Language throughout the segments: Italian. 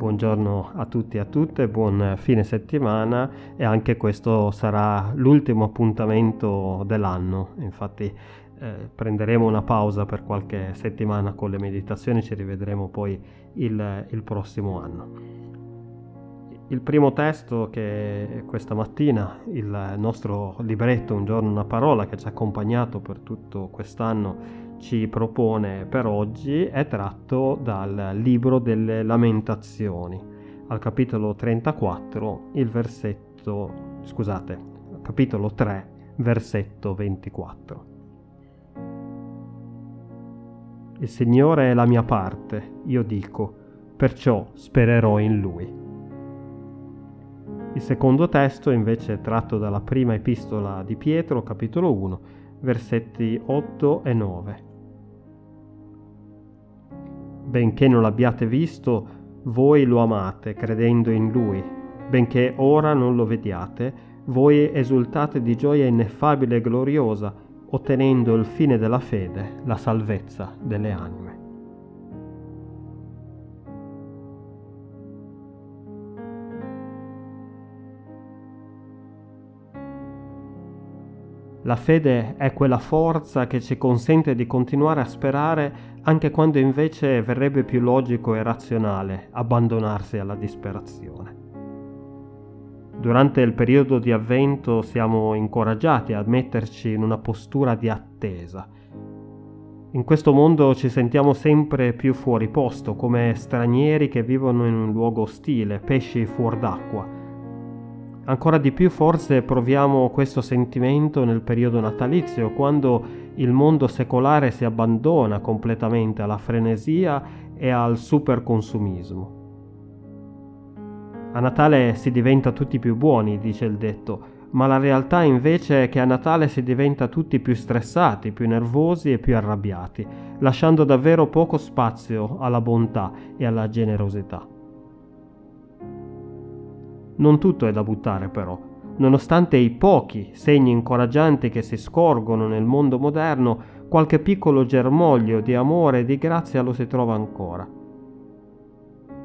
Buongiorno a tutti e a tutte, buon fine settimana e anche questo sarà l'ultimo appuntamento dell'anno. Infatti eh, prenderemo una pausa per qualche settimana con le meditazioni, ci rivedremo poi il, il prossimo anno. Il primo testo che questa mattina, il nostro libretto Un giorno una parola che ci ha accompagnato per tutto quest'anno, ci propone per oggi è tratto dal libro delle lamentazioni, al capitolo 34, il versetto, scusate, capitolo 3, versetto 24. Il Signore è la mia parte, io dico, perciò spererò in Lui. Il secondo testo invece è tratto dalla prima epistola di Pietro, capitolo 1, versetti 8 e 9 benché non l'abbiate visto, voi lo amate credendo in lui, benché ora non lo vediate, voi esultate di gioia ineffabile e gloriosa, ottenendo il fine della fede, la salvezza delle anime. La fede è quella forza che ci consente di continuare a sperare anche quando invece verrebbe più logico e razionale abbandonarsi alla disperazione. Durante il periodo di avvento siamo incoraggiati a metterci in una postura di attesa. In questo mondo ci sentiamo sempre più fuori posto, come stranieri che vivono in un luogo ostile, pesci fuor d'acqua Ancora di più forse proviamo questo sentimento nel periodo natalizio, quando il mondo secolare si abbandona completamente alla frenesia e al superconsumismo. A Natale si diventa tutti più buoni, dice il detto, ma la realtà invece è che a Natale si diventa tutti più stressati, più nervosi e più arrabbiati, lasciando davvero poco spazio alla bontà e alla generosità. Non tutto è da buttare però. Nonostante i pochi segni incoraggianti che si scorgono nel mondo moderno, qualche piccolo germoglio di amore e di grazia lo si trova ancora.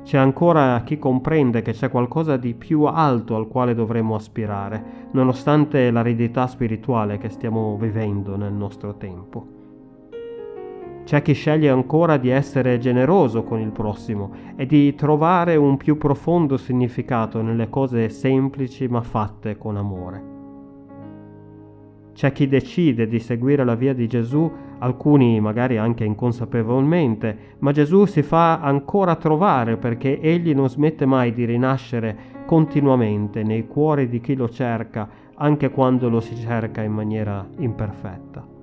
C'è ancora chi comprende che c'è qualcosa di più alto al quale dovremmo aspirare, nonostante l'aridità spirituale che stiamo vivendo nel nostro tempo. C'è chi sceglie ancora di essere generoso con il prossimo e di trovare un più profondo significato nelle cose semplici ma fatte con amore. C'è chi decide di seguire la via di Gesù, alcuni magari anche inconsapevolmente, ma Gesù si fa ancora trovare perché egli non smette mai di rinascere continuamente nei cuori di chi lo cerca, anche quando lo si cerca in maniera imperfetta.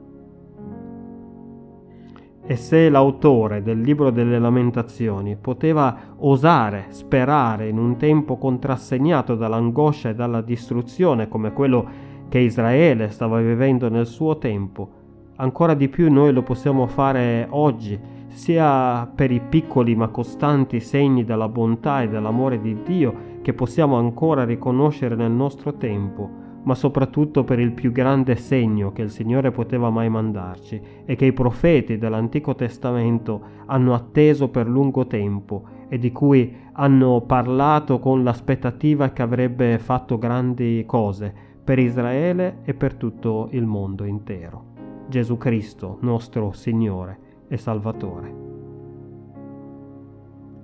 E se l'autore del libro delle lamentazioni poteva osare sperare in un tempo contrassegnato dall'angoscia e dalla distruzione come quello che Israele stava vivendo nel suo tempo, ancora di più noi lo possiamo fare oggi, sia per i piccoli ma costanti segni della bontà e dell'amore di Dio che possiamo ancora riconoscere nel nostro tempo, ma soprattutto per il più grande segno che il Signore poteva mai mandarci e che i profeti dell'Antico Testamento hanno atteso per lungo tempo e di cui hanno parlato con l'aspettativa che avrebbe fatto grandi cose per Israele e per tutto il mondo intero. Gesù Cristo, nostro Signore e Salvatore.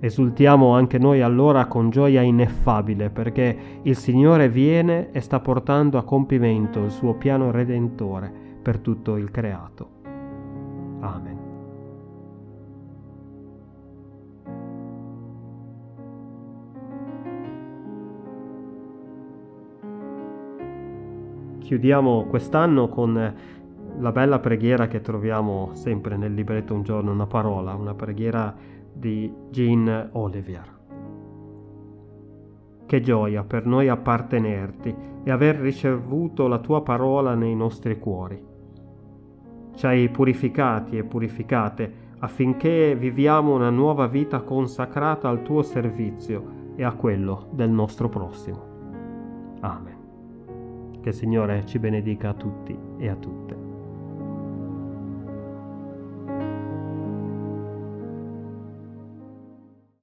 Esultiamo anche noi allora con gioia ineffabile perché il Signore viene e sta portando a compimento il suo piano redentore per tutto il creato. Amen. Chiudiamo quest'anno con la bella preghiera che troviamo sempre nel libretto Un giorno una parola, una preghiera di Jean Olivier. Che gioia per noi appartenerti e aver ricevuto la tua parola nei nostri cuori. Ci hai purificati e purificate affinché viviamo una nuova vita consacrata al tuo servizio e a quello del nostro prossimo. Amen. Che il Signore ci benedica a tutti e a tutte.